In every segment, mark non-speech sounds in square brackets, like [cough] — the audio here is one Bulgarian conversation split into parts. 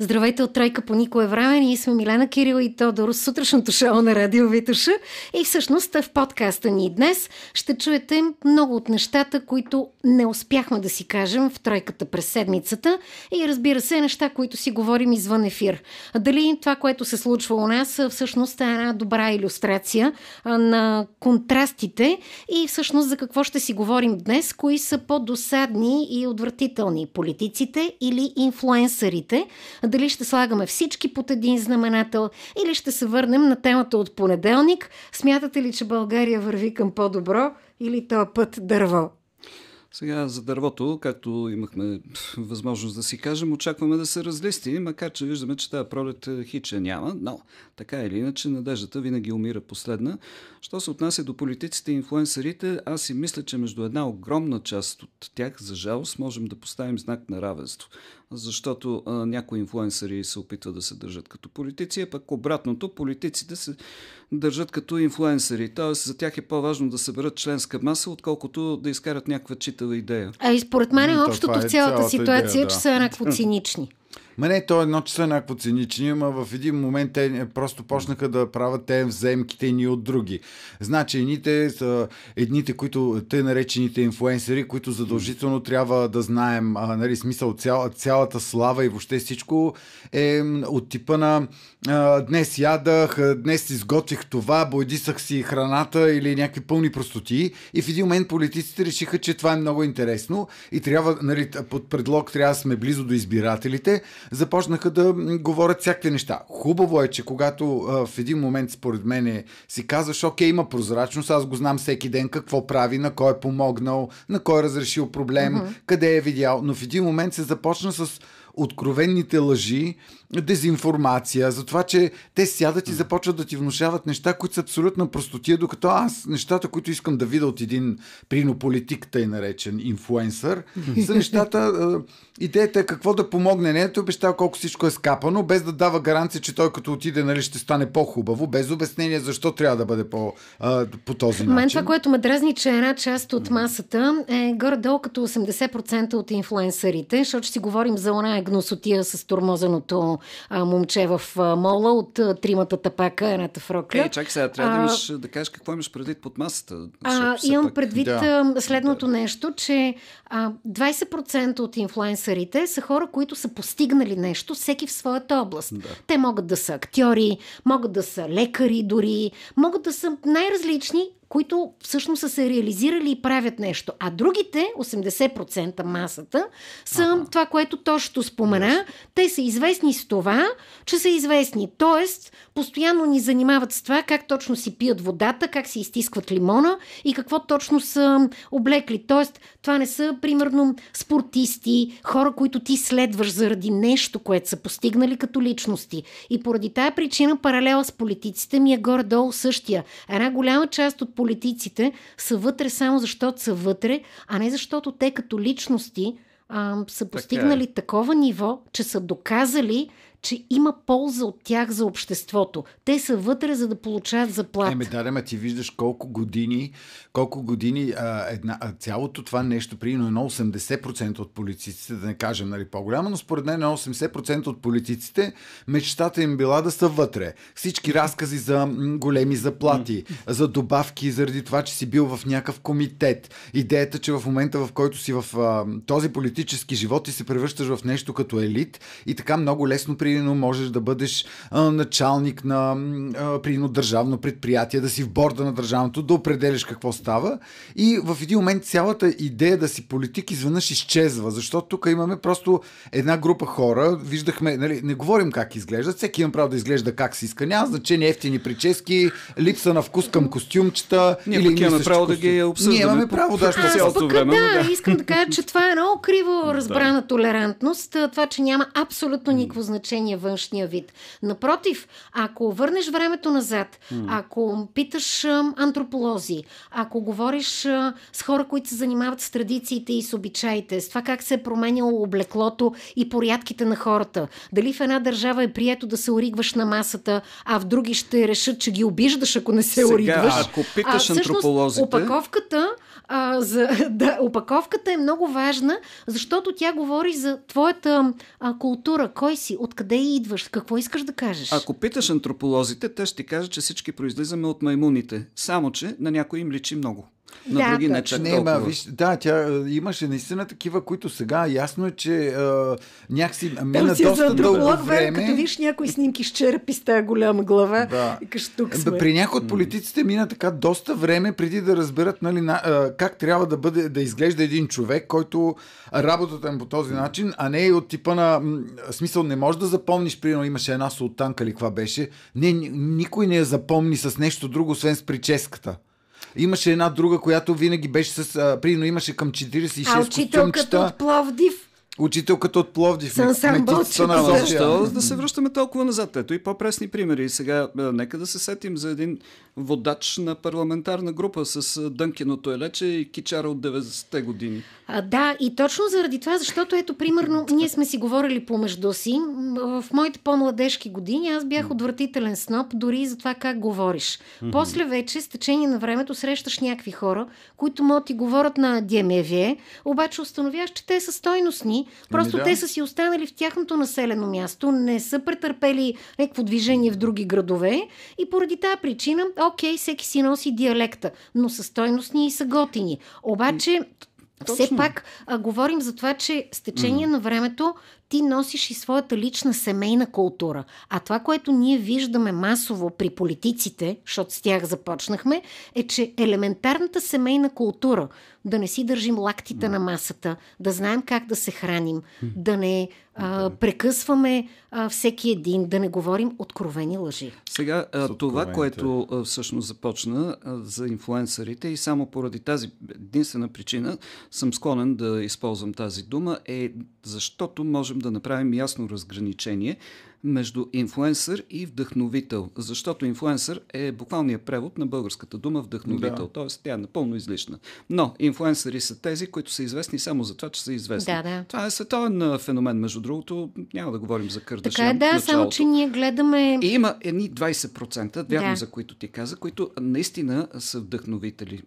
Здравейте от Тройка по никое време. Ние сме Милена Кирил и Тодор сутрешното шоу на Радио Витуша. И всъщност в подкаста ни днес ще чуете много от нещата, които не успяхме да си кажем в Тройката през седмицата. И разбира се, неща, които си говорим извън ефир. Дали това, което се случва у нас, всъщност е една добра иллюстрация на контрастите и всъщност за какво ще си говорим днес, кои са по-досадни и отвратителни политиците или инфлуенсърите дали ще слагаме всички под един знаменател или ще се върнем на темата от понеделник. Смятате ли, че България върви към по-добро или този път дърво? Сега за дървото, както имахме [laughs] възможност да си кажем, очакваме да се разлисти, макар че виждаме, че тази пролет хича няма, но така или иначе надеждата винаги умира последна. Що се отнася до политиците и инфлуенсърите, аз си мисля, че между една огромна част от тях, за жалост, можем да поставим знак на равенство защото а, някои инфлуенсъри се опитват да се държат като политици, а пък обратното, политиците се държат като инфлуенсъри. Тоест за тях е по-важно да съберат членска маса, отколкото да изкарат някаква читава идея. А и според мен е общото в цялата, цялата ситуация, идея, да. че са еднакво цинични. Ма не, то едно, че са еднакво цинични, ама в един момент те просто почнаха да правят те вземките ни от други. Значи, едните са едните, които, те наречените инфуенсери, които задължително трябва да знаем, а, нали, смисъл, цял, цялата слава и въобще всичко е от типа на а, днес ядах, днес изготвих това, бойдисах си храната или някакви пълни простоти и в един момент политиците решиха, че това е много интересно и трябва, нали, под предлог трябва да сме близо до избирателите, започнаха да говорят всякакви неща. Хубаво е, че когато а, в един момент, според мен, си казваш, окей, има прозрачност, аз го знам всеки ден какво прави, на кой е помогнал, на кой е разрешил проблем, uh-huh. къде е видял, но в един момент се започна с откровенните лъжи, дезинформация, за това, че те сядат и започват да ти внушават неща, които са абсолютна простотия, докато аз нещата, които искам да видя от един принополитик, тъй наречен инфуенсър, са нещата, идеята е какво да помогне. Не е обещава колко всичко е скапано, без да дава гаранция, че той като отиде, нали, ще стане по-хубаво, без обяснение защо трябва да бъде по, а, по този начин. Мен това, което ме дразни, че една част от масата е горе-долу като 80% от инфлуенсърите, защото си говорим за она гносотия с а, момче в а, мола от а, тримата тапака, едната фрокля. Е, чакай сега, трябва да, имаш, да кажеш какво имаш предвид под масата. А, имам пак... предвид да. следното да. нещо, че а, 20% от инфлуенсърите са хора, които са постигнали нещо, всеки в своята област. Да. Те могат да са актьори, могат да са лекари дори, могат да са най-различни, които всъщност са се реализирали и правят нещо. А другите, 80% масата, са ага. това, което точно спомена. Те са известни с това, че са известни. Тоест, постоянно ни занимават с това как точно си пият водата, как си изтискват лимона и какво точно са облекли. Тоест, това не са, примерно, спортисти, хора, които ти следваш заради нещо, което са постигнали като личности. И поради тая причина паралела с политиците ми е горе-долу същия. Една голяма част от политиците са вътре само защото са вътре, а не защото те като личности а, са постигнали така е. такова ниво, че са доказали, че има полза от тях за обществото. Те са вътре, за да получават заплата. Еме, да, ма ти виждаш колко години, колко години а, една, а, цялото това нещо, при едно 80% от политиците, да не кажем нали, по-голямо, но според мен 80% от политиците мечтата им била да са вътре. Всички разкази за м, големи заплати, за добавки заради това, че си бил в някакъв комитет. Идеята, че в момента, в който си в а, този политически живот, ти се превръщаш в нещо като елит и така много лесно при примерно можеш да бъдеш а, началник на а, примерно държавно предприятие, да си в борда на държавното, да определяш какво става и в един момент цялата идея да си политик изведнъж изчезва, защото тук имаме просто една група хора, виждахме, нали, не говорим как изглеждат, всеки има право да изглежда как си иска, няма значение ефтини прически, липса на вкус към костюмчета. Ние или имаме право да ги обсъждаме. Ние имаме право да ще цялото време. Да, да, искам да кажа, че това е много криво [laughs] разбрана толерантност, това, че няма абсолютно никакво значение отношение външния вид. Напротив, ако върнеш времето назад, mm. ако питаш антрополози, ако говориш с хора, които се занимават с традициите и с обичаите, с това как се е променяло облеклото и порядките на хората, дали в една държава е прието да се оригваш на масата, а в други ще решат, че ги обиждаш, ако не се Сега, оригваш. Ако питаш а, всъщност, антрополозите... Опаковката, а, за, [laughs] да, опаковката е много важна, защото тя говори за твоята а, култура, кой си, откъде идваш, какво искаш да кажеш? Ако питаш антрополозите, те ще кажат, че всички произлизаме от маймуните. Само, че на някой им личи много. На Да, други не чак Не, толкова. ма, виж, да, тя а, имаше наистина такива, които сега ясно е, че а, някакси мина е за доста дълго антрополог, време. като виж някои снимки с черепи с тази голяма глава, Да. и кажеш, тук сме. При някои от политиците мина така доста време преди да разберат нали, на, а, как трябва да, бъде, да изглежда един човек, който работата им по този начин, а не и от типа на м, смисъл не можеш да запомниш, примерно имаше една султанка или каква беше. Не, ни- никой не я запомни с нещо друго, освен с прическата. Имаше една друга, която винаги беше с... А, примерно имаше към 46 А учителката от Пловдив, Учителката от Пловдив. Кметицата на защо да се връщаме толкова назад? Ето и по-пресни примери. И сега а, нека да се сетим за един водач на парламентарна група с а, дънкеното елече и кичара от 90-те години. А, да, и точно заради това, защото ето, примерно, ние сме си говорили помежду си. В моите по-младежки години аз бях отвратителен сноп, дори и за това как говориш. После вече, с течение на времето, срещаш някакви хора, които могат ти говорят на Демевие, обаче установяваш, че те са стойностни, просто да. те са си останали в тяхното населено място, не са претърпели някакво движение в други градове и поради тази причина, окей, всеки си носи диалекта, но са стойностни и са готини. Обаче, все Точно. пак а, говорим за това, че с течение на времето ти носиш и своята лична семейна култура. А това, което ние виждаме масово при политиците, защото с тях започнахме, е, че елементарната семейна култура, да не си държим лактите на масата, да знаем как да се храним, да не а, прекъсваме а, всеки един, да не говорим откровени лъжи. Сега, а, това, което а, всъщност започна а, за инфлуенсърите и само поради тази единствена причина съм склонен да използвам тази дума, е защото можем да направим ясно разграничение между инфлуенсър и вдъхновител. Защото инфлуенсър е буквалният превод на българската дума вдъхновител. Да. Тоест тя е напълно излишна. Но инфлуенсъри са тези, които са известни само за това, че са известни. Да, да. Това е световен феномен, между другото. Няма да говорим за Кардашян. Така е, да, само че ние гледаме... И има едни 20%, вярно Да. за които ти каза, които наистина са вдъхновители.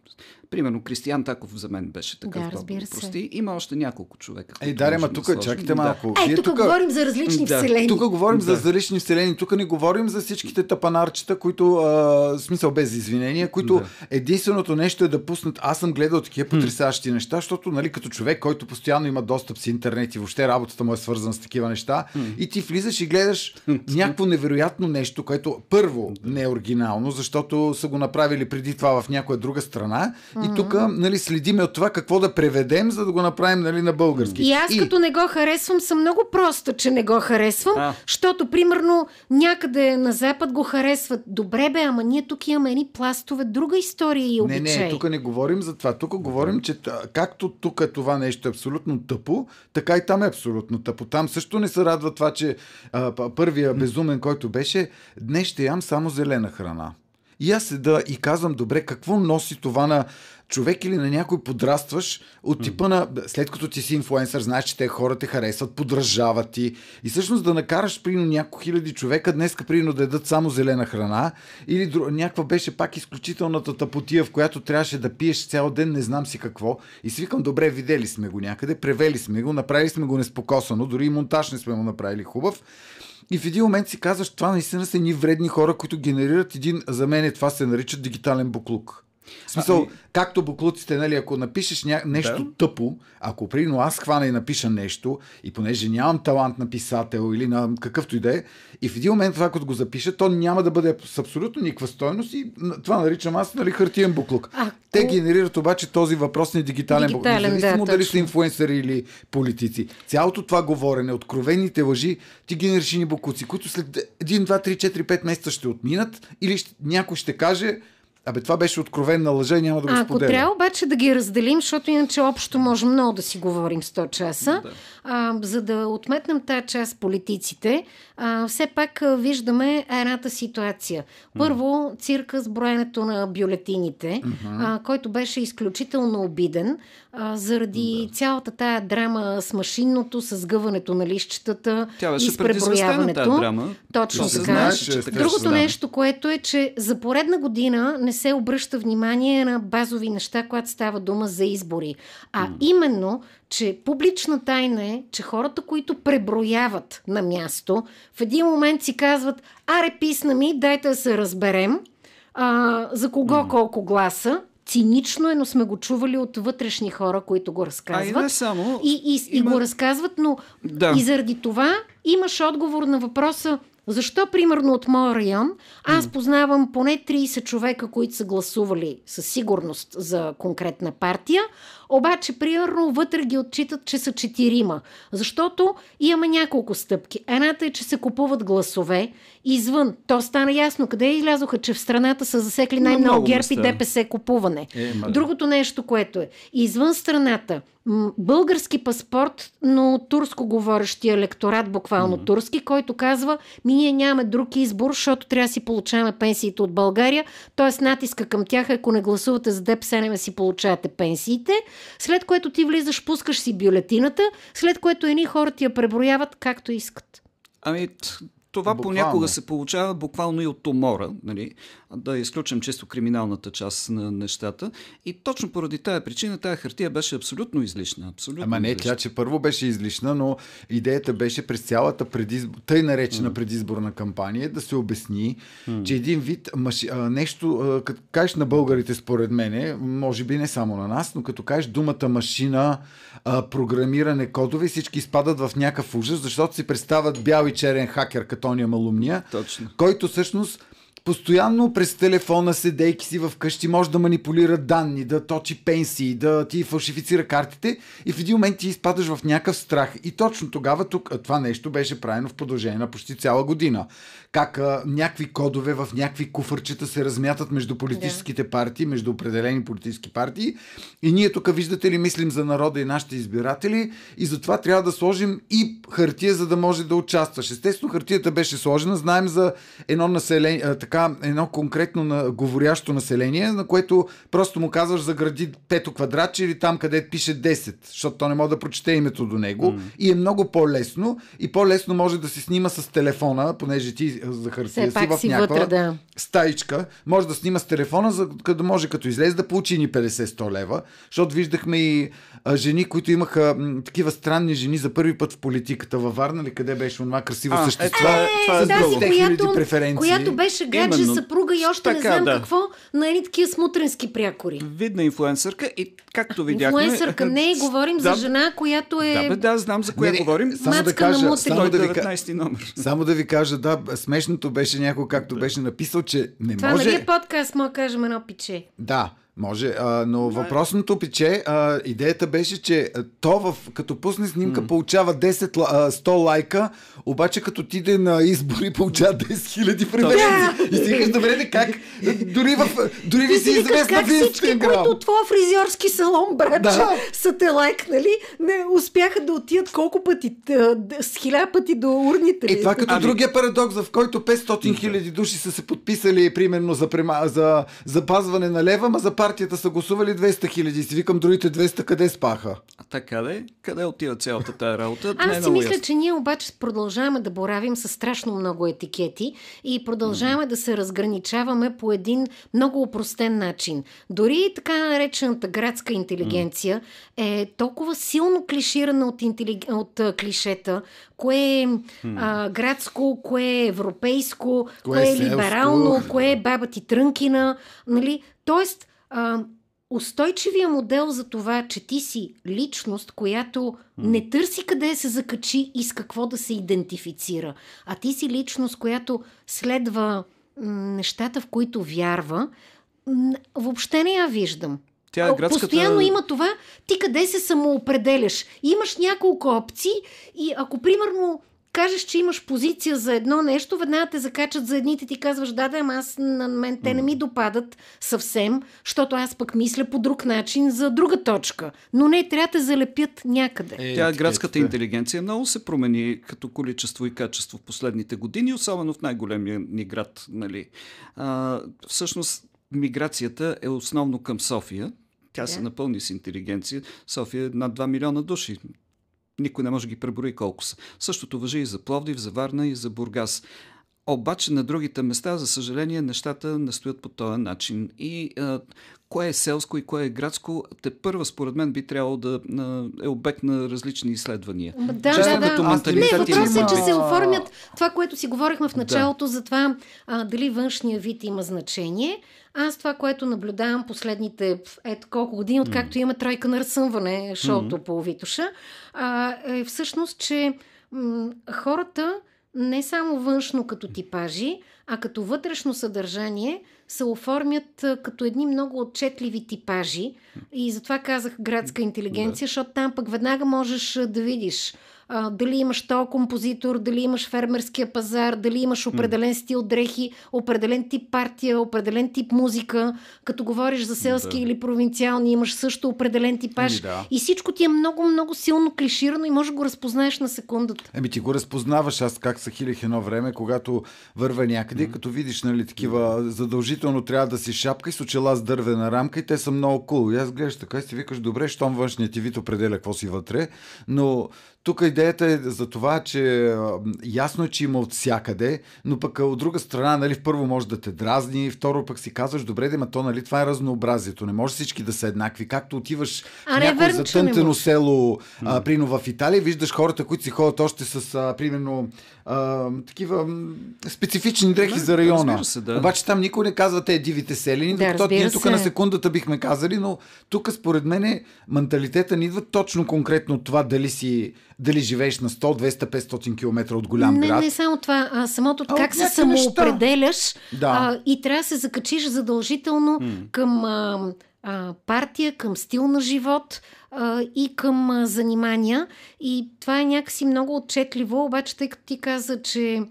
Примерно Кристиян Таков за мен беше такъв. Да, разбира се. прости. Има още няколко човека. Ей, които Даре, можем ма тук, чакайте Да. малко. Е, Вие тук говорим за различни Да, вселени. Тук говорим Да. за различни вселени. Тук не говорим за всичките тапанарчета, които, а, смисъл без извинения, които Да. единственото нещо е да пуснат. Аз съм гледал такива потрясаващи неща, защото, нали, като човек, който постоянно има достъп с интернет и въобще работата му е свързана с такива неща, и ти влизаш и гледаш [laughs] някакво невероятно нещо, което първо не е оригинално, защото са го направили преди това в някоя друга страна. И тук, нали, следиме от това какво да преведем, за да го направим, нали, на български. И аз като не го харесвам, съм много проста, че не го харесвам, А. защото, примерно, някъде на Запад го харесват. Добре бе, ама ние тук имаме едни пластове, друга история и Не, обичай. не, тук не говорим за това. Тук говорим, че както тук това нещо е абсолютно тъпо, така и там е абсолютно тъпо. Там също не се радва това, че а, първия безумен, който беше, днес ще ям само зелена храна. И аз седа и казвам, добре, какво носи това на човек или на някой подрастваш от типа на, след като ти си инфлуенсър, знаеш, че те хора те харесват, подражават ти и всъщност да накараш примерно няколко хиляди човека днеска примерно да ядат само зелена храна или дру... някаква беше пак изключителната тъпотия, в която трябваше да пиеш цял ден, не знам си какво. И си викам, добре, видели сме го някъде, превели сме го, направили сме го неспокосано, дори и монтаж не сме го направили хубав. И в един момент си казваш, това наистина са едни вредни хора, които генерират един, за мен това се нарича дигитален буклук. В смисъл, Ами- както буклуците, нали, ако напишеш ня... нещо Да. тъпо, ако примерно аз хвана и напиша нещо, и понеже нямам талант на писател или на какъвто и да е, и в един момент това, като го запиша, то няма да бъде с абсолютно никаква стойност и това наричам аз нали, хартиен буклук. Ако- Те генерират обаче този въпросния дигитален, буклук. Дигитален, Независимо да, дали точно. са инфлуенсъри или политици. Цялото това говорене, откровените лъжи, ти генериш ни буклуци, които след 1, 2, 3, 4, 5 месеца ще отминат или ще, някой ще каже Абе, това беше откровенна лъжа и няма да го Ако споделя. трябва обаче да ги разделим, защото иначе общо може много да си говорим 100 часа, а, за да отметнем тази част политиците, а, все пак виждаме едната ситуация. Първо, цирка с броенето на бюлетините, а, който беше изключително обиден, а, заради цялата тая драма с машинното, с гъването на лищетата Тя и беше с предизвестена преброяването. драма. Точно така. така ще Другото нещо, което е, че за поредна година не се обръща внимание на базови неща, когато става дума за избори. А именно, че публична тайна е, че хората, които преброяват на място, в един момент си казват, аре писна ми, дайте да се разберем а, за кого колко гласа цинично е, но сме го чували от вътрешни хора, които го разказват. А и не само. И, и, има... и го разказват, но да. и заради това имаш отговор на въпроса защо, примерно, от моя район, аз познавам поне 30 човека, които са гласували със сигурност за конкретна партия, обаче, примерно, вътре ги отчитат, че са четирима. Защото имаме няколко стъпки. Едната е, че се купуват гласове извън. То стана ясно къде излязоха, че в страната са засекли най-много ГЕРБ и ДПС купуване. Е, Другото нещо, което е, извън страната, български паспорт, но турско говорещия електорат, буквално mm-hmm. турски, който казва, ми ние нямаме друг избор, защото трябва да си получаваме пенсиите от България, т.е. натиска към тях, ако не гласувате за ДПС, не си получавате пенсиите, след което ти влизаш, пускаш си бюлетината, след което едни хора ти я преброяват както искат. Ами, това буквално. понякога се получава буквално и от умора, нали? да изключим чисто криминалната част на нещата. И точно поради тая причина тая хартия беше абсолютно излишна. Абсолютно Ама не, излишна. тя, че първо беше излишна, но идеята беше през цялата предизбор, тъй наречена mm. предизборна кампания да се обясни, mm. че един вид маши, а, нещо, а, като кажеш на българите според мене, може би не само на нас, но като кажеш думата машина, а, програмиране, кодове, всички изпадат в някакъв ужас, защото си представят бял и черен хакер, като Ония Малумния, Точно. който всъщност постоянно през телефона, седейки си вкъщи, може да манипулира данни, да точи пенсии, да ти фалшифицира картите и в един момент ти изпадаш в някакъв страх. И точно тогава тук това нещо беше правено в продължение на почти цяла година как а, някакви кодове в някакви куфърчета се размятат между политическите партии, между определени политически партии. И ние тук, виждате ли, мислим за народа и нашите избиратели и затова трябва да сложим и хартия, за да може да участваш. Естествено, хартията беше сложена. Знаем за едно население, а, така, едно конкретно на, говорящо население, на което просто му казваш загради пето квадратче или там, къде пише 10, защото то не може да прочете името до него. Mm. И е много по-лесно. И по-лесно може да се снима с телефона, понеже ти за хартия си в някаква вътре, да. стаичка. Може да снима с телефона, за да може като излезе да получи ни 50-100 лева. Защото виждахме и а, жени, които имаха м, такива странни жени за първи път в политиката във Варна ли къде беше онова красиво а, същество е, това е, с тази, която, преференции. която беше гадже, Именно. съпруга и още така, не знам да. какво на едни такива смутренски прякори. Видна инфлуенсърка и както видяхме... Инфлуенсърка, не, говорим да, за жена, която е... Да, бе, да, знам за коя не, говорим. Само да кажа, само да, ви, номер. само да ви кажа, да, смешното беше някой, както беше написал, че не Това може... Това нали е подкаст, му кажем едно пиче. Да, може, а, но въпросното пиче, а, идеята беше, че то в, като пусне снимка mm. получава 10, а, 100 лайка, обаче като отиде на избори [laughs] получава 10 000 преференции. И си кажеш, добре, как? Дори, в, дори ви си известна в Инстаграм. които от твоя фризьорски салон, братче, да. са те лайкнали, не успяха да отидат колко пъти? С хиляда пъти до урните. И това като ами... другия парадокс, в който 500 хиляди души са се подписали примерно за, према... за запазване на лева, ма за партията са гласували 200 хиляди. Си викам, другите 200 къде спаха? А така де? Къде отива цялата тая работа? Аз е си мисля, ясно. че ние обаче продължаваме да боравим с страшно много етикети и продължаваме mm. да се разграничаваме по един много упростен начин. Дори така наречената градска интелигенция mm. е толкова силно клиширана от, интелиг... от а, клишета, кое е mm. а, градско, кое е европейско, кое, кое е, е либерално, кое е баба ти Трънкина. Нали? Тоест, а, устойчивия модел за това, че ти си личност, която не търси къде се закачи и с какво да се идентифицира, а ти си личност, която следва нещата, в които вярва, въобще не я виждам. Тя е градската... Постоянно има това, ти къде се самоопределяш. Имаш няколко опции и ако примерно кажеш, че имаш позиция за едно нещо, веднага те закачат за едните, ти казваш, да, да, ама аз на мен те не ми допадат съвсем, защото аз пък мисля по друг начин за друга точка. Но не, трябва да те залепят някъде. Е, Тя градската е, интелигенция много се промени като количество и качество в последните години, особено в най-големия ни град. Нали. А, всъщност, миграцията е основно към София. Тя yeah. се напълни с интелигенция. София е над 2 милиона души. Никой не може да ги преброи колко са. Същото въжи и за Пловдив, за Варна и за Бургас. Обаче на другите места, за съжаление, нещата не стоят по този начин. И а, кое е селско и кое е градско, те първа, според мен, би трябвало да а, е обект на различни изследвания. Да, да, да. Като не, въпросът е, че се оформят това, което си говорихме в началото да. за това а, дали външния вид има значение. Аз това, което наблюдавам последните ето колко години, откакто има тройка на разсъмване, шоуто mm. по Витоша, а, е всъщност, че м- хората не само външно като типажи, а като вътрешно съдържание се оформят като едни много отчетливи типажи. И затова казах градска интелигенция, защото там пък веднага можеш да видиш а, дали имаш то композитор, дали имаш фермерския пазар, дали имаш определен стил дрехи, определен тип партия, определен тип музика. Като говориш за селски да. или провинциални, имаш също определен типаж. Еми, да. И всичко ти е много, много силно клиширано и може да го разпознаеш на секундата. Еми ти го разпознаваш. Аз как са хилих едно време, когато върва някъде, mm-hmm. като видиш нали, такива задължително трябва да си шапка и с очела с дървена рамка и те са много кул. Cool. И аз гледаш така и си викаш, добре, щом външният ти вид определя какво си вътре, но тук идеята е за това, че ясно е, че има от всякъде, но пък от друга страна, нали, първо може да те дразни, второ пък си казваш, добре, да, то, нали, това е разнообразието. Не може всички да са еднакви. Както отиваш а, в някое затънтено село, а, прино в Италия, виждаш хората, които си ходят още с, а, примерно, а, такива специфични дрехи да, за района. Се, да. Обаче там никой не казва те дивите селени, да, докато ние тук на секундата бихме казали, но тук според мен менталитета ни идва точно конкретно от това дали си дали живееш на 100, 200, 500 км от голям не, град. Не само това, а самото а, как се самоопределяш да. а, и трябва да се закачиш задължително м към а, а, партия, към стил на живот а, и към а, занимания. И това е някакси много отчетливо, обаче тъй като ти каза, че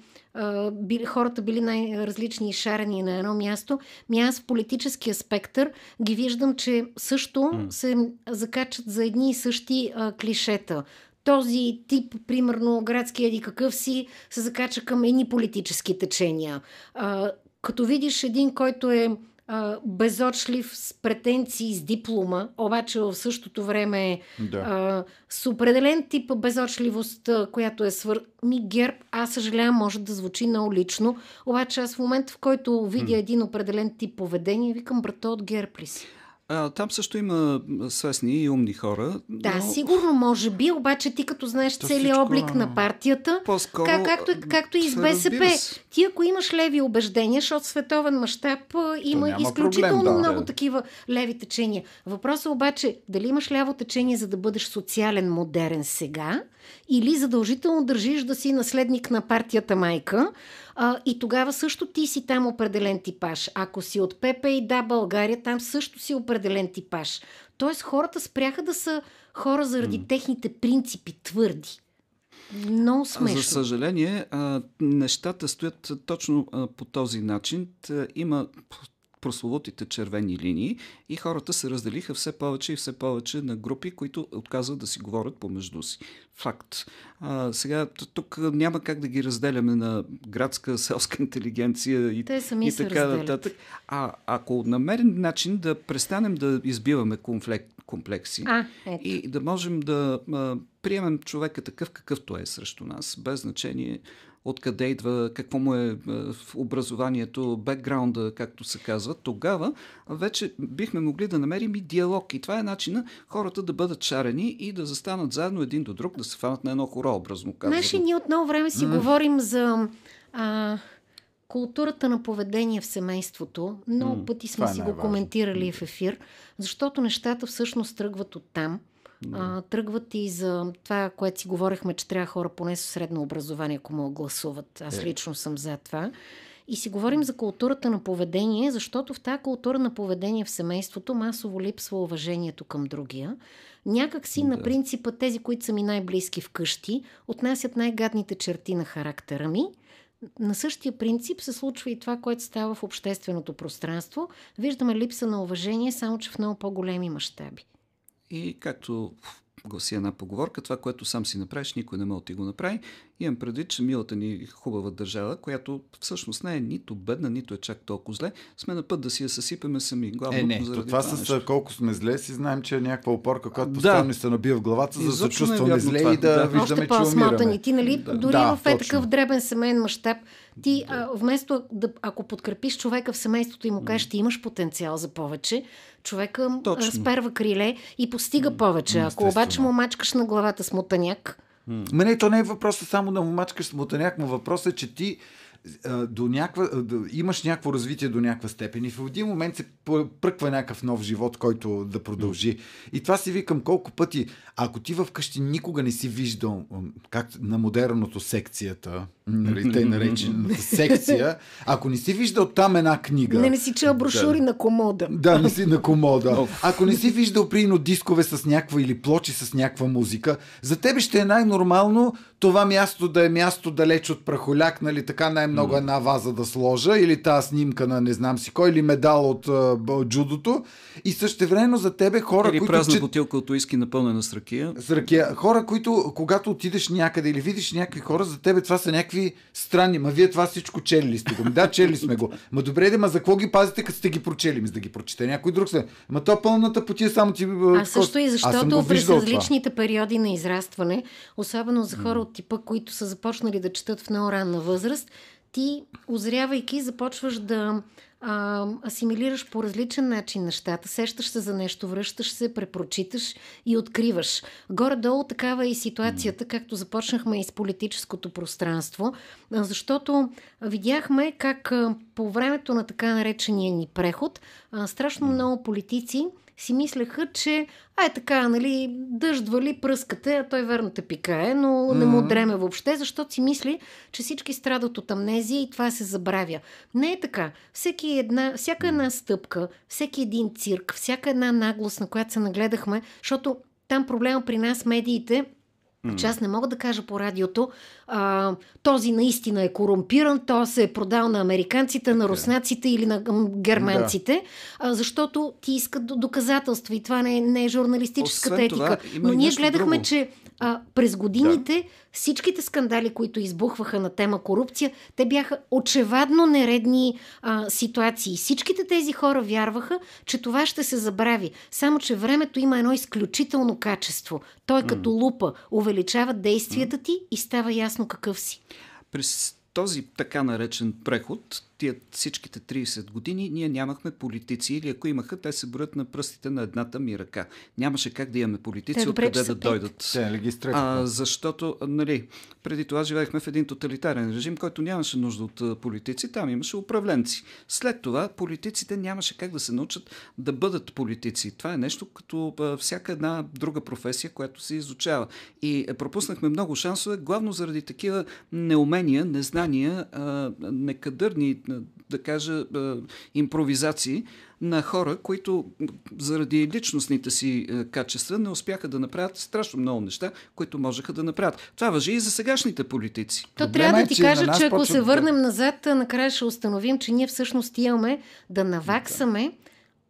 били, хората били най-различни и шарени на едно място. Ми аз в политическия спектър ги виждам, че също mm. се закачат за едни и същи uh, клишета този тип, примерно градски еди какъв си, се закача към едни политически течения. А, като видиш един, който е а, безочлив, с претенции, с диплома, обаче в същото време да. а, с определен тип безочливост, която е свър... Ми герб, аз съжалявам, може да звучи много лично, обаче аз в момента, в който видя един определен тип поведение, викам, брато от герб ли си? А, там също има свестни и умни хора. Да, но... сигурно може би, обаче ти като знаеш То целият всичко... облик на партията, По-скоро... как, както, както и с БСП, ти ако имаш леви убеждения, защото световен мащаб има изключително проблем, да, много да. такива леви течения. Въпросът обаче, дали имаш ляво течение, за да бъдеш социален, модерен сега, или задължително държиш да си наследник на партията майка, а, и тогава също ти си там определен типаж. Ако си от ПП и Да България, там също си определен типаж. Тоест хората спряха да са хора заради mm. техните принципи твърди. Много смешно. За съжаление, нещата стоят точно по този начин. Има прословутите червени линии и хората се разделиха все повече и все повече на групи, които отказват да си говорят помежду си. Факт. А, сега, тук няма как да ги разделяме на градска, [laughs] селска интелигенция и, Те сами и така нататък. А ако намерим начин да престанем да избиваме конфлект, комплекси а, и да можем да а, приемем човека такъв какъвто е срещу нас, без значение откъде идва, какво му е в образованието, бекграунда, както се казва, тогава вече бихме могли да намерим и диалог. И това е начина хората да бъдат шарени и да застанат заедно един до друг, да се фанат на едно хоро, образно казано. Знаеш, ние отново време си mm. говорим за а, културата на поведение в семейството. Много mm. пъти сме това е си го коментирали в ефир, защото нещата всъщност тръгват от там а, тръгват и за това, което си говорихме, че трябва хора поне с средно образование, ако могат гласуват. Аз е. лично съм за това. И си говорим за културата на поведение, защото в тази култура на поведение в семейството масово липсва уважението към другия. Някак си да. на принципа тези, които са ми най-близки вкъщи, отнасят най-гадните черти на характера ми. На същия принцип се случва и това, което става в общественото пространство. Виждаме липса на уважение, само че в много по-големи мащаби. И както гласи една поговорка, това, което сам си направиш, никой не може да ти го направи. Имам преди, че милата ни хубава държава, която всъщност не е нито бедна, нито е чак толкова зле, сме на път да си я съсипеме сами. Главно е, не, заради това, това с колко сме зле, си знаем, че е някаква опорка, която постоянно да. се набива в главата, за да се чувстваме зле това. и да, да. виждаме, Още че умираме. Ти, нали, да. дори да, в е такъв дребен семейен мащаб, ти, а, вместо да, ако подкрепиш човека в семейството и му кажеш, ти имаш потенциал за повече, човека Точно. сперва криле и постига повече. Ако обаче му мачкаш на главата с мутаняк, Ма не, то не е въпросът само да му мачкаш с мутаняк, но въпросът е, че ти до някаква, имаш някакво развитие до някаква степен и в един момент се пръква някакъв нов живот, който да продължи. И това си викам колко пъти, ако ти вкъщи никога не си виждал как на модерното секцията, нали, те наречената секция, ако не си виждал там една книга. Не, не си чел брошури да, на комода. Да, не си на комода. Ако не си виждал прино дискове с някаква или плочи с някаква музика, за тебе ще е най-нормално това място да е място далеч от прахоляк, нали, така най-много една ваза да сложа, или тази снимка на не знам си кой, или медал от uh, джудото. И същевременно за тебе хора, или които... празна че... бутилка от уиски напълнена с ракия. С ракия. Хора, които когато отидеш някъде или видиш някакви хора, за тебе това са някакви странни. Ма вие това всичко чели ли сте го? Да, чели сме го. Ма добре, да, ма за какво ги пазите, като сте ги прочели? Ми за да ги прочете някой друг се. Ма то пълната потия само ти... А също и защото през различните периоди на израстване, особено за хора от типа, които са започнали да четат в много ранна възраст, ти, озрявайки, започваш да а, асимилираш по различен начин нещата, сещаш се за нещо, връщаш се, препрочиташ и откриваш. Горе-долу такава е и ситуацията, както започнахме и с политическото пространство, защото видяхме как по времето на така наречения ни преход, страшно много политици си мислеха, че а е така, нали, дъжд вали, пръскате, а той верно те пикае, но не му дреме въобще, защото си мисли, че всички страдат от амнезия и това се забравя. Не е така. Всеки една, всяка една стъпка, всеки един цирк, всяка една наглост, на която се нагледахме, защото там проблема при нас медиите Че аз не мога да кажа по радиото, а, този наистина е корумпиран, то се е продал на американците, на руснаците или на германците, да. а, защото ти искат доказателства и това не е, не е журналистическата Освен етика. Това, Но ние гледахме, друго. че а, през годините да. всичките скандали, които избухваха на тема корупция, те бяха очевадно нередни а, ситуации. Всичките тези хора вярваха, че това ще се забрави. Само, че времето има едно изключително качество. Той като лупа увеличава действията ти и става ясно какъв си. През този така наречен преход тия всичките 30 години ние нямахме политици или ако имаха, те се броят на пръстите на едната ми ръка. Нямаше как да имаме политици, откъде да дойдат. Те, а, защото, нали, преди това живеехме в един тоталитарен режим, който нямаше нужда от политици, там имаше управленци. След това политиците нямаше как да се научат да бъдат политици. Това е нещо като всяка една друга професия, която се изучава. И е, пропуснахме много шансове, главно заради такива неумения, незнания, некадърни да кажа, импровизации на хора, които заради личностните си качества не успяха да направят страшно много неща, които можеха да направят. Това въжи и за сегашните политици. То Проблема трябва да ти е, кажа, че ако се върнем назад, накрая ще установим, че ние всъщност имаме да наваксаме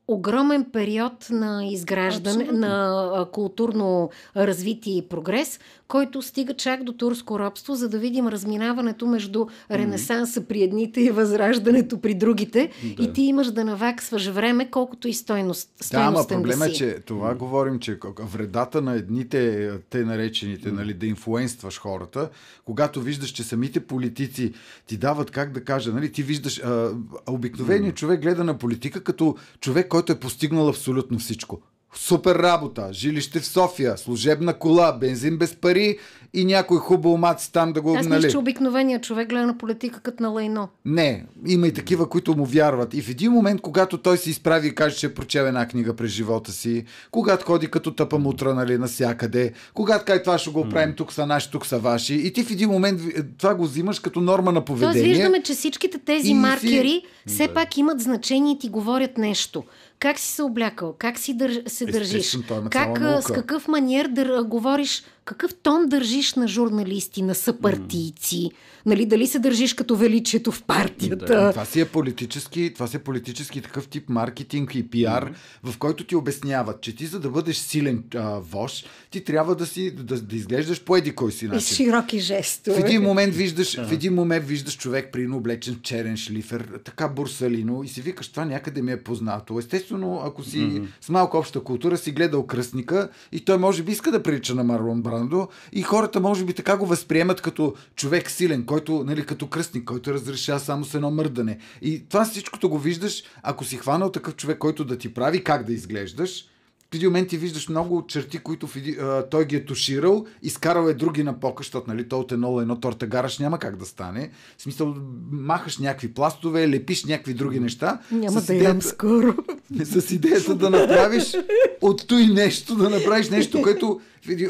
огромен период на изграждане, Абсолютно. на културно развитие и прогрес, който стига чак до турско робство, за да видим разминаването между ренесанса при едните и възраждането при другите. Да. И ти имаш да наваксваш време, колкото и стойност. Да, ама проблема е, че това говорим, че вредата на едните, те наречените, mm. нали, да инфлуенстваш хората, когато виждаш, че самите политици ти дават, как да кажа, нали, ти виждаш, а, обикновеният mm. човек гледа на политика като човек, който е постигнал абсолютно всичко. Супер работа, жилище в София, служебна кола, бензин без пари и някой хубаво маци там да го Аз нали. че обикновения човек гледа на политика като на лайно. Не, има и такива, които му вярват. И в един момент, когато той се изправи и каже, че е прочел една книга през живота си, когато ходи като тъпа мутра, нали, насякъде, когато кай това ще го правим, тук са наши, тук са ваши, и ти в един момент това го взимаш като норма на поведение. Тоест виждаме, че всичките тези маркери си... все да. пак имат значение и ти говорят нещо как си се облякал, как си държ, се държиш, как, с какъв маниер да говориш какъв тон държиш на журналисти, на съпартийци, mm. нали, дали се държиш като величието в партията. Да, това си е политически, това си е политически такъв тип маркетинг и пиар, mm. в който ти обясняват, че ти за да бъдеш силен а, вож, ти трябва да си да, да изглеждаш по еди кой си начин. И широки жестове. В един момент виждаш, в един момент виждаш човек прино облечен в черен шлифер, така бурсалино и си викаш, това някъде ми е познато. Естествено, ако си mm-hmm. с малко обща култура си гледал кръстника и той може би иска да прилича на Марлон Брандо и хората може би така го възприемат като човек силен, който, нали, като кръстник, който разрешава само с едно мърдане. И това всичкото го виждаш, ако си хванал такъв човек, който да ти прави как да изглеждаш, в един момент ти виждаш много черти, които в един, а, той ги е туширал, изкарал е други на пока, защото нали, то от едно едно торта гараш няма как да стане. В смисъл, махаш някакви пластове, лепиш някакви други неща. Няма да идеята, скоро. [laughs] С идеята да направиш от той нещо, да направиш нещо, което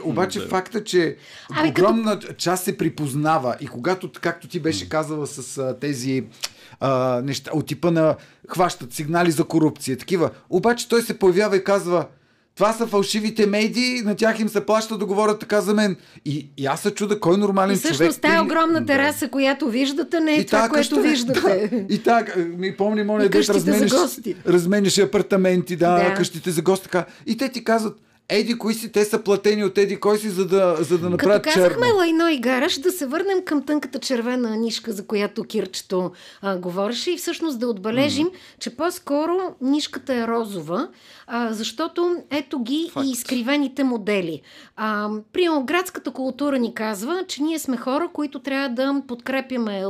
обаче факта, че огромна като... част се припознава и когато, както ти беше казала с а, тези а, неща от типа на хващат сигнали за корупция, такива. Обаче той се появява и казва, това са фалшивите медии, на тях им се плаща да говорят така за мен. И, и аз се чуда кой нормален и всъщност, човек... Всъщност тази огромна тераса, да. която виждате, не е и това, което ще, виждате. [laughs] Да. И така, ми помни, моля, да размениш, размениш апартаменти, да, да, къщите за гости. Така. И те ти казват, еди кои си, те са платени от еди кой си, за да, за да направят Като казахме черно. лайно и гараж, да се върнем към тънката червена нишка, за която Кирчето а, говореше и всъщност да отбележим, mm. че по-скоро нишката е розова, а, защото ето ги Факт. и изкривените модели. А, приемо, градската култура ни казва, че ние сме хора, които трябва да подкрепяме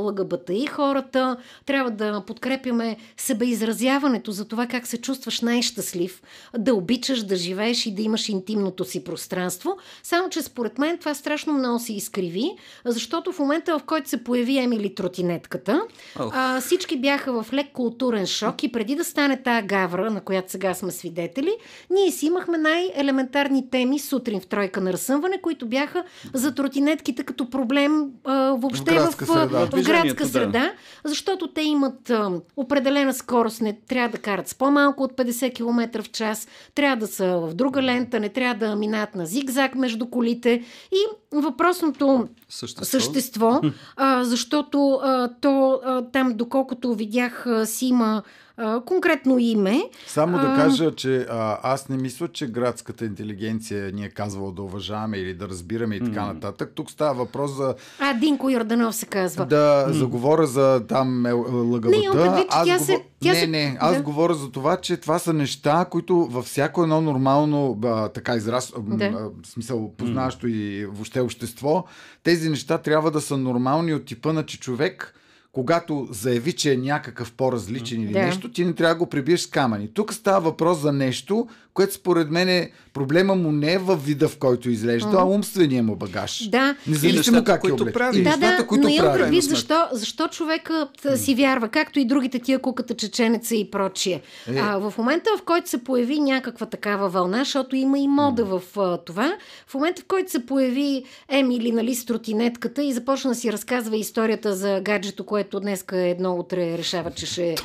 и хората, трябва да подкрепяме себеизразяването за това как се чувстваш най-щастлив, да обичаш, да живееш и да имаш интимното си пространство. Само, че според мен това страшно много се изкриви, защото в момента, в който се появи Емили Тротинетката, oh. а, всички бяха в лек културен шок и преди да стане тая гавра, на която сега сме свидетели, ние си имахме най-елементарни теми сутрин в тройка на разсъмване, които бяха за тротинетките като проблем а, въобще в градска, в, среда. В градска среда, да. защото те имат а, определена скорост, не трябва да карат с по-малко от 50 км в час, трябва да са в друга лента, не трябва да минат на зигзаг между колите. И въпросното същество, същество [laughs] а, защото а, то а, там, доколкото видях, а, си има а, конкретно име. Само да кажа, че а, аз не мисля, че градската интелигенция ни е казвала да уважаваме или да разбираме и така mm. нататък. Тук става въпрос за... А, Динко Йорданов се казва. Да mm. заговоря за там е, лъгавата. Не, предвид, аз тя се, тя не, се... не, аз да. говоря за това, че това са неща, които във всяко едно нормално а, така израз, да. а, смисъл, познаващо mm. и въобще общество, тези неща трябва да са нормални от типа на, че човек когато заяви, че е някакъв по-различен или да. нещо, ти не трябва да го прибиеш с камъни. Тук става въпрос за нещо, което според мен е проблема му не е в вида, в който изглежда, mm. а умствения му багаж. Да. Независимо как е облечен. Прави. Да, да, които но имам предвид защо, защо човека си вярва, както и другите тия куката чеченеца и прочие. Е. А, в момента, в който се появи някаква такава вълна, защото има и мода mm. в а, това, в момента, в който се появи Емили, нали, с тротинетката и започна да си разказва историята за гаджето, което днес е едно утре решава, че ще е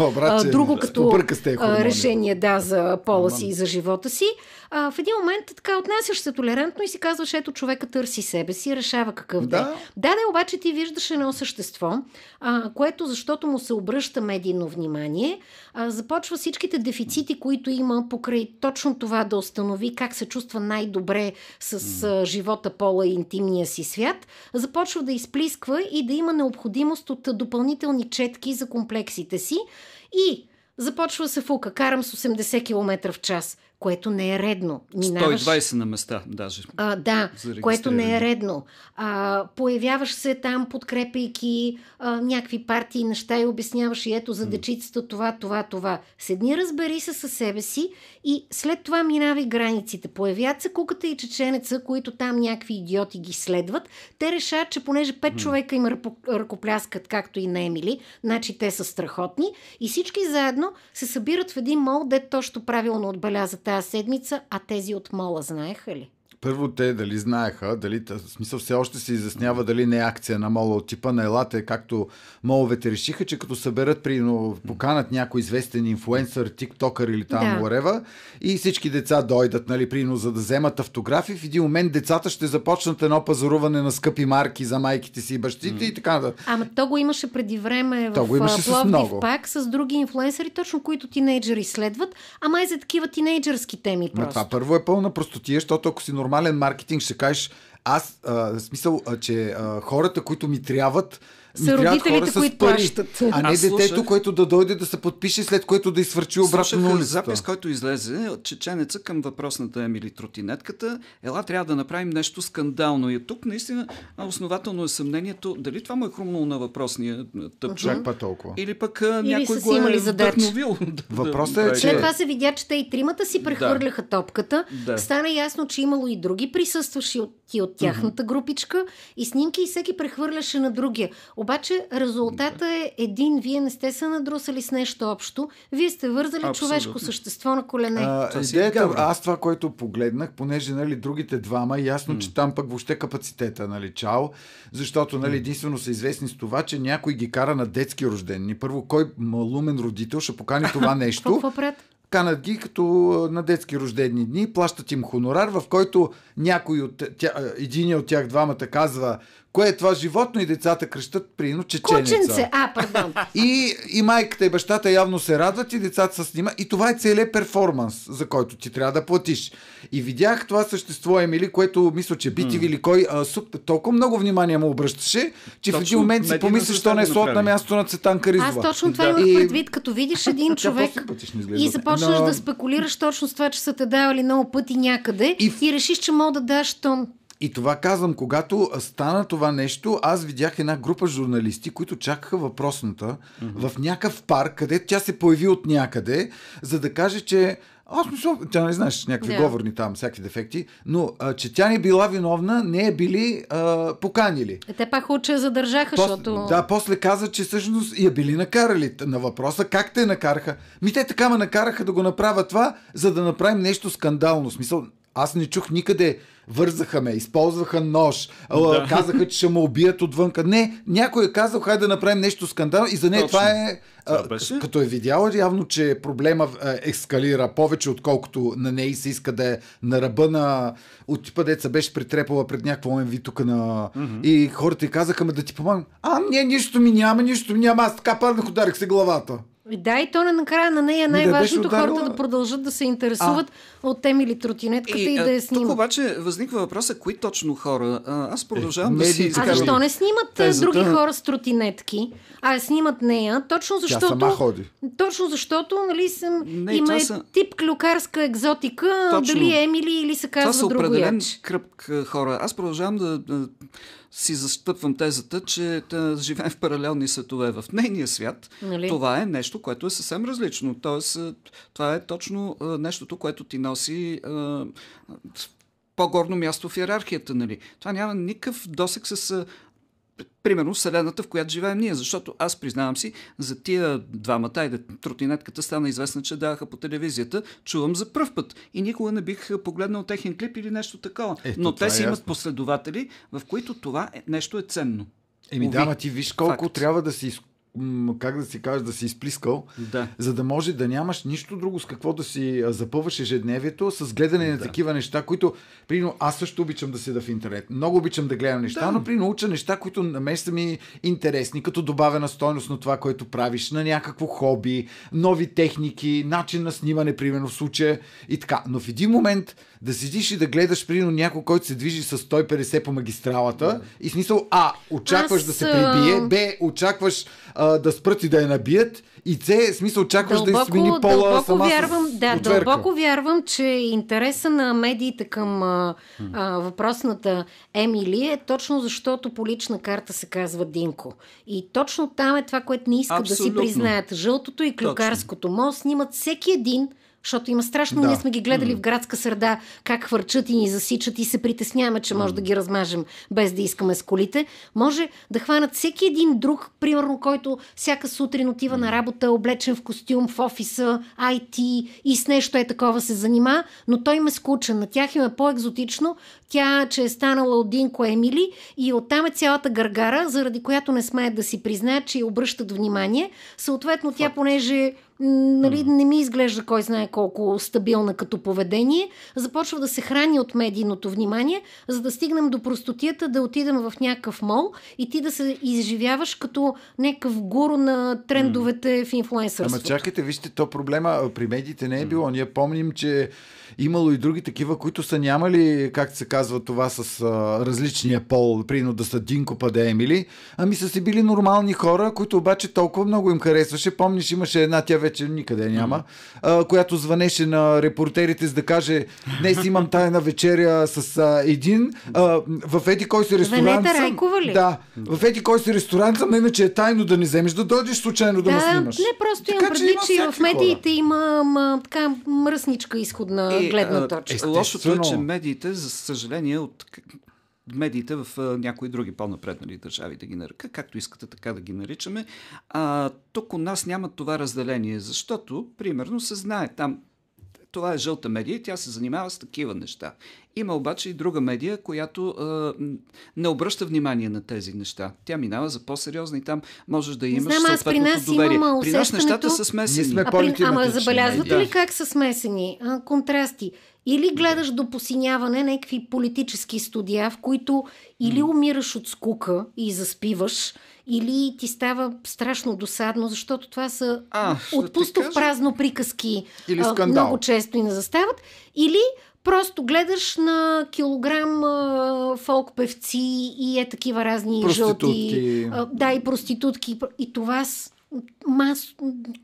друго като а, решение да, за пола си и за живота живота си, а, в един момент така отнасяш се толерантно и си казваш, ето човека търси себе си, решава какъв да е. Да, да, обаче ти виждаш едно същество, а, което защото му се обръща медийно внимание, а, започва всичките дефицити, които има покрай точно това да установи как се чувства най-добре с а, живота, пола и интимния си свят, започва да изплисква и да има необходимост от допълнителни четки за комплексите си и започва се фука, карам с 80 км в час което не е редно. Минаваш... 120 на места, даже. А, да, което не е редно. А, появяваш се там, подкрепяйки а, някакви партии, неща и обясняваш и ето за дечицата това, това, това. Седни, разбери се със себе си и след това минавай границите. Появят се куката и чеченеца, които там някакви идиоти ги следват. Те решават, че понеже пет човека им ръкопляскат, както и на Емили, значи те са страхотни и всички заедно се събират в един мол, де точно правилно отбелязат тази седмица, а тези от мола знаеха ли? Първо те дали знаеха, дали, в смисъл все още се изяснява дали не е акция на мола от типа на елате, както моловете решиха, че като съберат, при, но, поканат някой известен инфуенсър, тиктокър или там да. Урева, и всички деца дойдат, нали, прино, за да вземат автографи, в един момент децата ще започнат едно пазаруване на скъпи марки за майките си и бащите mm. и така нататък. Ама то го имаше преди време то в го имаше Пловдив с много. пак с други инфлуенсъри, точно които тинейджери следват, ама и за такива тинейджърски теми просто. Но това първо е пълна простотия, защото ако си нормален маркетинг ще кажеш аз, а, смисъл, а, че а, хората, които ми трябват, са родителите, които плащат. А не Аз детето, слушах... което да дойде да се подпише, след което да извърчи обратно на улицата. запис, който излезе от чеченеца към въпросната Емили Тротинетката. Ела, трябва да направим нещо скандално. И тук наистина основателно е съмнението дали това му е хрумнало на въпросния тъпчо. Чак па толкова. Или пък Или някой го е вдъхновил. [laughs] Въпросът е, че... След това се видя, че те и тримата си прехвърляха да. топката. Да. Стана ясно, че имало и други присъстващи от, от тяхната групичка и снимки и всеки прехвърляше на другия. Обаче резултата е един. Вие не сте се надрусали с нещо общо. Вие сте вързали Абсолютно. човешко същество на колене. А, идеята, аз това, което погледнах, понеже нали, другите двама, ясно, mm. че там пък въобще капацитета, нали, чао, защото нали, единствено са известни с това, че някой ги кара на детски рождени. Първо, кой малумен родител ще покани това [laughs] нещо? Какво пред? канат ги като на детски рождени дни, плащат им хонорар, в който някой от тя, един от тях двамата казва Кое е това животно и децата кръщат прино чеченица. Кученце, а, пардон. [laughs] И, и майката и бащата явно се радват и децата се снима. И това е целият перформанс, за който ти трябва да платиш. И видях това същество, Емили, което мисля, че бити mm. или кой а, суп, толкова много внимание му обръщаше, че точно, в един момент си помислиш, що не е слот на място на Цетан Каризова. Аз точно това да. имах предвид, като видиш [laughs] един човек и започнеш Но... да спекулираш точно с това, че са те давали много пъти някъде и, и решиш, че мога да даш тон. И това казвам, когато стана това нещо, аз видях една група журналисти, които чакаха въпросната mm-hmm. в някакъв парк, където тя се появи от някъде, за да каже, че аз мисля, тя не знаеш някакви yeah. говорни там, всякакви дефекти, но а, че тя не била виновна, не е били а, поканили. Е, те пак уче задържаха, Пос, защото... Да, после каза, че всъщност я били накарали на въпроса как те накараха. Ми те така ме накараха да го направя това, за да направим нещо скандално. Смисъл, аз не чух никъде вързаха ме, използваха нож, да. казаха, че ще ме убият отвънка. Не, някой е казал, хайде да направим нещо скандал и за нея това е... Това като е видяла явно, че проблема ескалира повече, отколкото на нея се иска да е на ръба на... От типа деца беше притрепала пред някакво МВ тук на... Mm-hmm. И хората й казаха ме да ти помагам. А, не, нищо ми няма, нищо ми няма. Аз така паднах, ударих се главата. Да, и то на накрая на нея най-важното да хората да продължат да се интересуват а. от теми или тротинетката и, и да я снимат. Тук обаче възниква въпроса, кои точно хора? А, аз продължавам е, да си А защо не снимат тезата... други хора с тротинетки, а снимат нея? Точно защото... Тя сама ходи. Точно защото, нали, съм, не, има е са... тип клюкарска екзотика, точно. дали Емили или се казва това са друго определен кръг хора. Аз продължавам да, да си застъпвам тезата, че да живеем в паралелни светове. В нейния свят нали? това е нещо, което е съвсем различно. Тоест, това е точно нещото, което ти носи по-горно място в иерархията. Нали? Това няма никакъв досек с примерно Вселената, в която живеем ние. Защото аз признавам си, за тия двамата, айде, тротинетката стана известна, че даваха по телевизията, чувам за пръв път. И никога не бих погледнал техен клип или нещо такова. Ето, Но те си е имат ясно. последователи, в които това е, нещо е ценно. Еми да, ти виж колко Факт. трябва да се как да си кажеш, да си изплискал, да. за да може да нямаш нищо друго с какво да си запъваш ежедневието, с гледане на да. такива неща, които, прино, аз също обичам да седа в интернет. Много обичам да гледам неща, да. но при науча неща, които на мен са ми интересни, като добавена стойност на това, което правиш, на някакво хоби, нови техники, начин на снимане, примерно в случая и така. Но в един момент да седиш и да гледаш, примерно, някой, който се движи с 150 по магистралата да. и смисъл, а, очакваш Аз... да се прибие, б, очакваш а, да спрат и да я набият и С, смисъл, очакваш дълбоко, да измени пола дълбоко сама вярвам, с, Да, дълбоко вярвам, че интереса на медиите към а, а, въпросната Емили е точно защото по лична карта се казва Динко. И точно там е това, което не искат Абсолютно. да си признаят. Жълтото и клюкарското. Може снимат всеки един, защото има страшно. Да. Ние сме ги гледали mm. в градска среда, как хвърчат и ни засичат и се притесняваме, че може mm. да ги размажем без да искаме с колите. Може да хванат всеки един друг, примерно, който всяка сутрин отива mm. на работа, облечен в костюм, в офиса, IT и с нещо е такова се занима, но той им е скучен. На тях им е по-екзотично. Тя, че е станала от Динко Емили и оттам е цялата гаргара, заради която не смеят да си признаят, че обръщат внимание. Съответно, тя, понеже нали, не ми изглежда кой знае колко стабилна като поведение, започва да се храни от медийното внимание, за да стигнем до простотията да отидем в някакъв мол и ти да се изживяваш като някакъв гуру на трендовете в инфлуенсърството. Ама чакайте, вижте, то проблема при медиите не е било. Ние помним, че имало и други такива, които са нямали, как се казва това, с а, различния пол, прино да са Динко Паде Емили, ами са си били нормални хора, които обаче толкова много им харесваше. Помниш, имаше една, тя вече никъде няма, а, която звънеше на репортерите, за да каже, днес имам тайна вечеря с а, един, а, в еди кой си ресторант Венета Райкова ли? Да, в еди кой си ресторант, за мен, че е тайно да не вземеш, да дойдеш случайно да, да ме снимаш. Не, просто имам предвид, че, че в медиите хора. има ма, така мръсничка изходна е, гледна точка. Лошото е, че медиите, за съжаление, от медиите в някои други по-напреднали държави да ги нарека, както искате така да ги наричаме. А, тук у нас няма това разделение, защото, примерно, се знае там това е жълта медия и тя се занимава с такива неща. Има обаче и друга медия, която а, не обръща внимание на тези неща. Тя минава за по-сериозна и там можеш да имаш Знам, аз при нас доверие. При нас нещата са смесени. Сме а, при... Ама забелязвате ли как са смесени? А, контрасти. Или гледаш до посиняване някакви политически студия, в които или умираш от скука и заспиваш, или ти става страшно досадно, защото това са а, от пусто в празно приказки или а, много често и не застават, или просто гледаш на килограм а, фолк певци и е такива разни жълти. А, да, и проститутки. И това с Мас...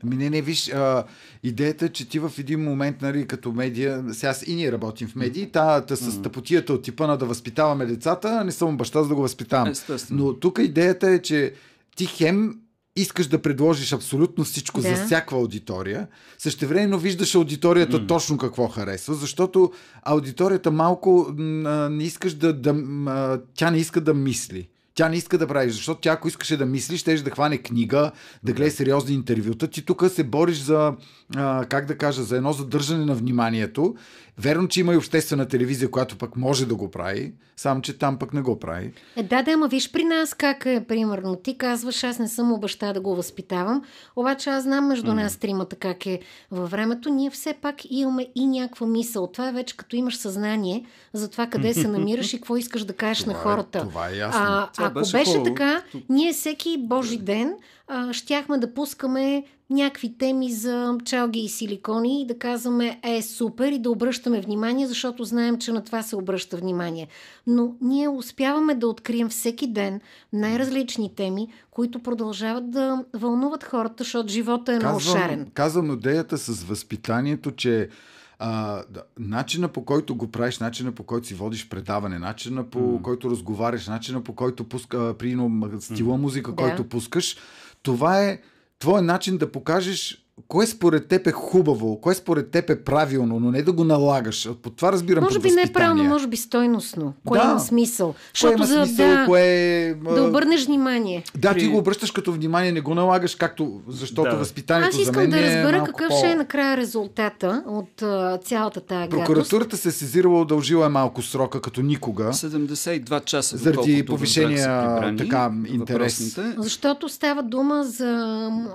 Ами не, не, виж, а, идеята е, че ти в един момент, нали, като медия, сега и ние работим в медии, та, та с тъпотията от типа на да възпитаваме децата, не съм баща за да го възпитавам. Естествено. Но тук идеята е, че ти хем искаш да предложиш абсолютно всичко да. за всяка аудитория, същевременно виждаш аудиторията mm. точно какво харесва, защото аудиторията малко не искаш да, да тя не иска да мисли. Тя не иска да прави, защото тя ако искаше да мислиш, ще да хване книга, да гледа сериозни интервюта. Ти тук се бориш за, а, как да кажа, за едно задържане на вниманието. Верно, че има и обществена телевизия, която пък може да го прави, само че там пък не го прави. Е, да, да, ама виж при нас как е, примерно. Ти казваш, аз не съм обаща да го възпитавам, обаче аз знам между mm. нас тримата как е във времето. Ние все пак имаме и някаква мисъл. Това е вече като имаш съзнание за това къде се намираш и какво искаш да кажеш [laughs] това на хората. Е, това е ясно. А, ако беше хубаво. така, ние всеки божи ден а, щяхме да пускаме някакви теми за чалги и силикони и да казваме е супер и да обръщаме внимание, защото знаем, че на това се обръща внимание. Но ние успяваме да открием всеки ден най-различни теми, които продължават да вълнуват хората, защото живота е много шарен. Казвам идеята с възпитанието, че а, да, начина по който го правиш, начина по който си водиш предаване, начина по mm. който разговаряш, начина по който пуска, прино, стила музика, mm. който пускаш, това е твой начин да покажеш кое според теб е хубаво, кое според теб е правилно, но не да го налагаш. По това разбирам Може би не е правилно, може би стойностно. Кое да. има смисъл? Защото има за смисъл, да, кое... да обърнеш внимание. Да, ти го обръщаш като внимание, не го налагаш, както, защото да. възпитанието Аз искам за мен да е разбера какъв по... ще е накрая резултата от uh, цялата тая Прокуратурата се сезирала, удължила е малко срока, като никога. 72 часа. Заради повишения така, интерес. Защото става дума за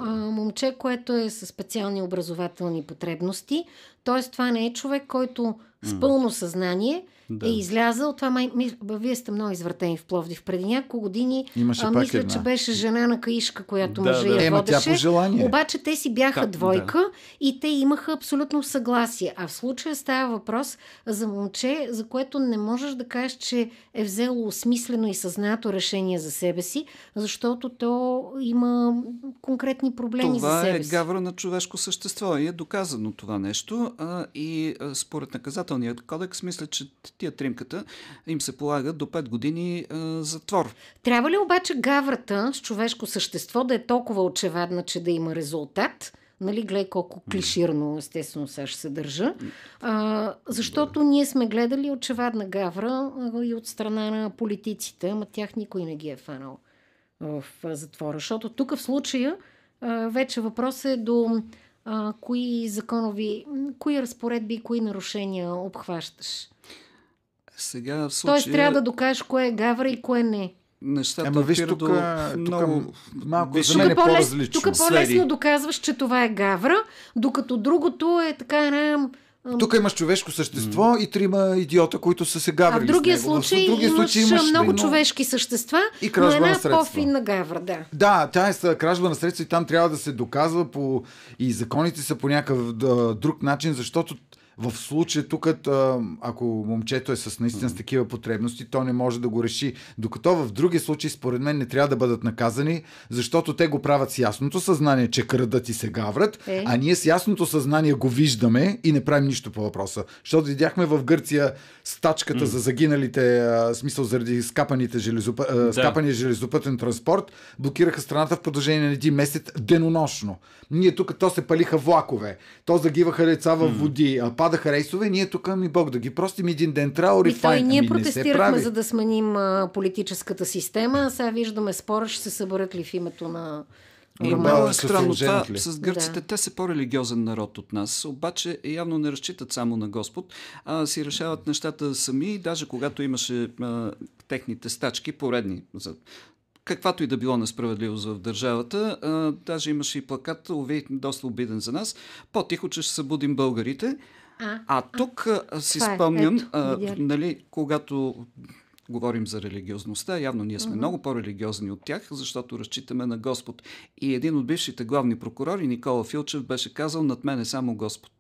а, момче, което е с специални образователни потребности. Тоест, това не е човек, който с пълно съзнание да. е излязъл. Това май, вие сте много извъртени в Пловдив. Преди няколко години Имаше а, мисля, една. че беше жена на Каишка, която да, мъжа да. я Ема, водеше. Тя по желание. Обаче те си бяха как? двойка да. и те имаха абсолютно съгласие. А в случая става въпрос за момче, за което не можеш да кажеш, че е взело осмислено и съзнато решение за себе си, защото то има конкретни проблеми това за себе си. Това е гавра на човешко същество и е доказано това нещо. А, и а, според наказателният кодекс, мисля, че тия тримката им се полага до 5 години а, затвор. Трябва ли обаче гаврата с човешко същество да е толкова очевадна, че да има резултат? Нали, гледай колко клиширно, естествено, сега ще се държа. А, защото ние сме гледали очевадна гавра и от страна на политиците, ама тях никой не ги е фанал в затвора. Защото тук в случая вече въпрос е до а, кои законови, кои разпоредби, кои нарушения обхващаш. Сега в случая... Тоест трябва да докажеш кое е гавра и кое не. Нещата Ама виж, тук, много... малко виж, за мен е по-лес, по-различно. тук по-лесно доказваш, че това е гавра, докато другото е така една... Тук имаш човешко същество mm. и трима идиота, които са се гаврили А в другия с него. случай, в другия имаш, случай имаш много едно... човешки същества, И но кражба на една средства. по-финна гавра, да. Да, тя е кражба на средства и там трябва да се доказва по... и законите са по някакъв да, друг начин, защото в случая тук, ако момчето е с наистина с такива потребности, то не може да го реши. Докато в други случаи, според мен, не трябва да бъдат наказани, защото те го правят с ясното съзнание, че крадат и се гаврат, Е. а ние с ясното съзнание го виждаме и не правим нищо по въпроса. Защото видяхме в Гърция стачката за загиналите, а, смисъл заради скапаните железоп... да. скапания железопътен транспорт, блокираха страната в продължение на един месец денонощно. Ние тук то се палиха влакове, то загиваха деца в води, а падаха рейсове, ние тук ми Бог да ги простим един ден траур и И ние Ами, протестирахме, за да сменим а, политическата система, а сега виждаме спора, ще се съберат ли в името на И Да, е странно се това с гърците. Да. Те са по-религиозен народ от нас, обаче явно не разчитат само на Господ, а си решават нещата сами. Даже когато имаше а, техните стачки, поредни за каквато и да било несправедливост в държавата, а, даже имаше и плакат, уви, доста обиден за нас, по-тихо, че ще събудим българите. А, А тук а, си това е. спомням, Ето, а, видя ли? нали, когато говорим за религиозността, явно ние сме много по-религиозни от тях, защото разчитаме на Господ. И един от бившите главни прокурори, Никола Филчев, беше казал, над мен е само Господ.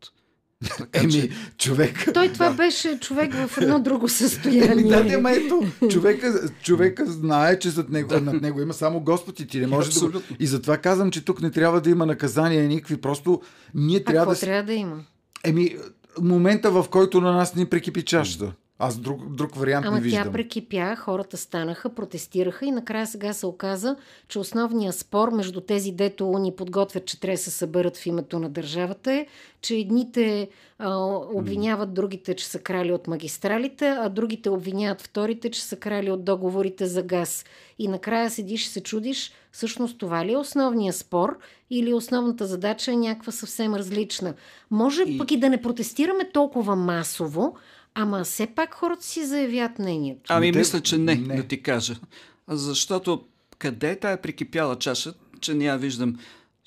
Така Еми, че, човек... Той това беше човек в едно друго Еми, състояние. да, да, ма ето, човека, човека знае, че зад него, над него има само Господ и ти не можеш да го... И затова казвам, че тук не трябва да има наказания никакви, просто ние А трябва какво да... трябва да има? Еми, момента в който на нас ни прекипи чашата. Аз друг, друг вариант Ама не виждам. тя прекипя, хората станаха, протестираха и накрая сега се оказа, че основният спор между тези, дето ни подготвят, че трябва да се съберат в името на държавата е, че едните а, обвиняват другите, че са крали от магистралите, а другите обвиняват вторите, че са крали от договорите за газ. И накрая седиш и се чудиш, всъщност това ли е основният спор или основната задача е някаква съвсем различна. Може И- пък и да не протестираме толкова масово, Ама все пак хората си заявят мнението. ами Те- мисля, че не, не. да ти кажа. Защото къде е тая прикипяла чаша, че не я виждам?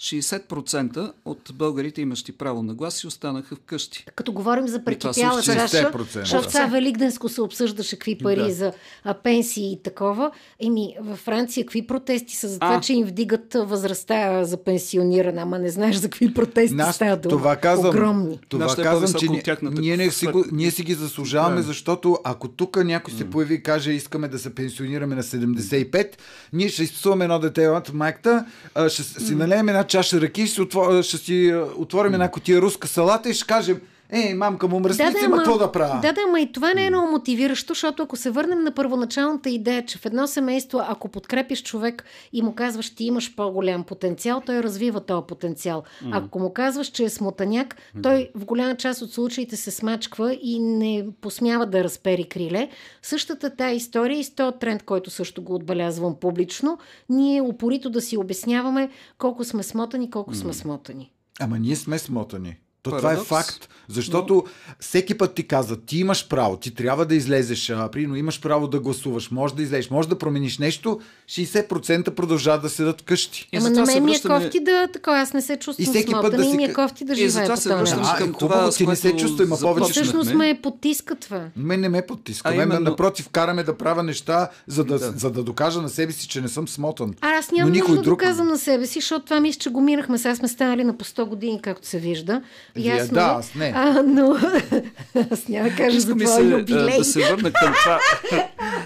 60% от българите, имащи право на глас, си останаха вкъщи. Като говорим за прекипяла чаша, 60%, защото да. сега Великденско се обсъждаше какви пари Да. за а, пенсии и такова. Еми, във Франция какви протести са за това, А. че им вдигат възрастта за пенсиониране, ама не знаеш за какви протести Нас, става дума. това казвам, Огромни. Това Нашата казвам, че ние, ние, не си го, ние си ги заслужаваме, Да. защото ако тук някой се появи и каже искаме да се пенсионираме на 75, ние ще изпсуваме едно дете от майката, ще си налеем една чаша ръки, ще, си отво- ще си а, отворим една котия руска салата и ще кажем Ей, мамка му мръсници, ма какво да правя? Да, да, ма и това не е много мотивиращо, защото ако се върнем на първоначалната идея, че в едно семейство, ако подкрепиш човек и му казваш, ти имаш по-голям потенциал, той развива този потенциал. Ако му казваш, че е смотаняк, той в голяма част от случаите се смачква и не посмява да разпери криле. Същата тая история и с този тренд, който също го отбелязвам публично, ние упорито да си обясняваме колко сме смотани, колко сме смотани. Ама ние сме смотани. То това Парадокс. е факт. Защото Но... всеки път ти казват, ти имаш право, ти трябва да излезеш, а, примерно имаш право да гласуваш, може да излезеш, може да промениш нещо, 60% продължават да седат вкъщи. И Ама на се мен ми е кофти да така, аз не се И чувствам всеки път да и си ми е кофти да И живея по се този връщам начин. А, към това, ти не се което чувствай, ма повече- Всъщност ме потиска това. Мен не ме потиска. А Мен именно- напротив, караме да правя неща, за да, за да докажа на себе си, че не съм смотан. А аз нямам никой нужда да доказвам на себе си, защото това мисля, че го минахме. Сега сме станали на по 100 години, както се вижда. Вие Ясно да, е. аз не. А, но [laughs] аз няма да кажа за Иска ми твоя се а, юбилей. да се върна към това,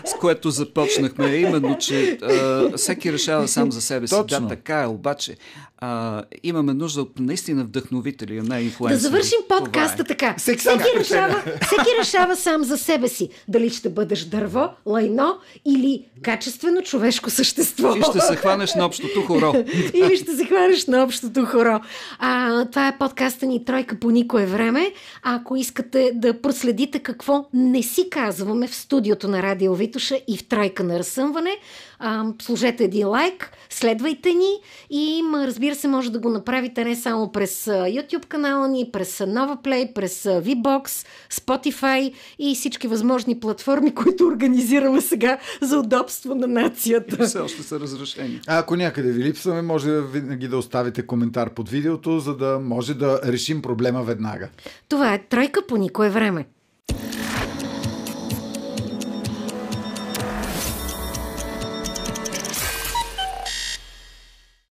с което започнахме, е именно, че а, всеки решава сам за себе си. Да, така е, обаче а, имаме нужда от наистина вдъхновители, а не инфлуенсери. Да завършим подкаста е. така. Всеки Всеки, решава, всеки решава сам за себе си. Дали ще бъдеш дърво, лайно или качествено човешко същество. И ще се хванеш на общото хоро. [laughs] Или ще се хванеш на общото хоро. А, това е подкаста ни Тройка по никое време. А ако искате да проследите какво не си казваме в студиото на Радио Витуша и в Тройка на разсъмване, а, сложете един лайк, следвайте ни и разбира се, може да го направите не само през YouTube канала ни, през а, Nova Play, през VBOX, Spotify и всички възможни платформи, [laughs] които организираме сега за удобство на нацията. Все още са разрешени. А ако някъде ви липсваме, може винаги да оставите коментар под видеото, за да може да решим проблема веднага. Това е Тройка по никое време.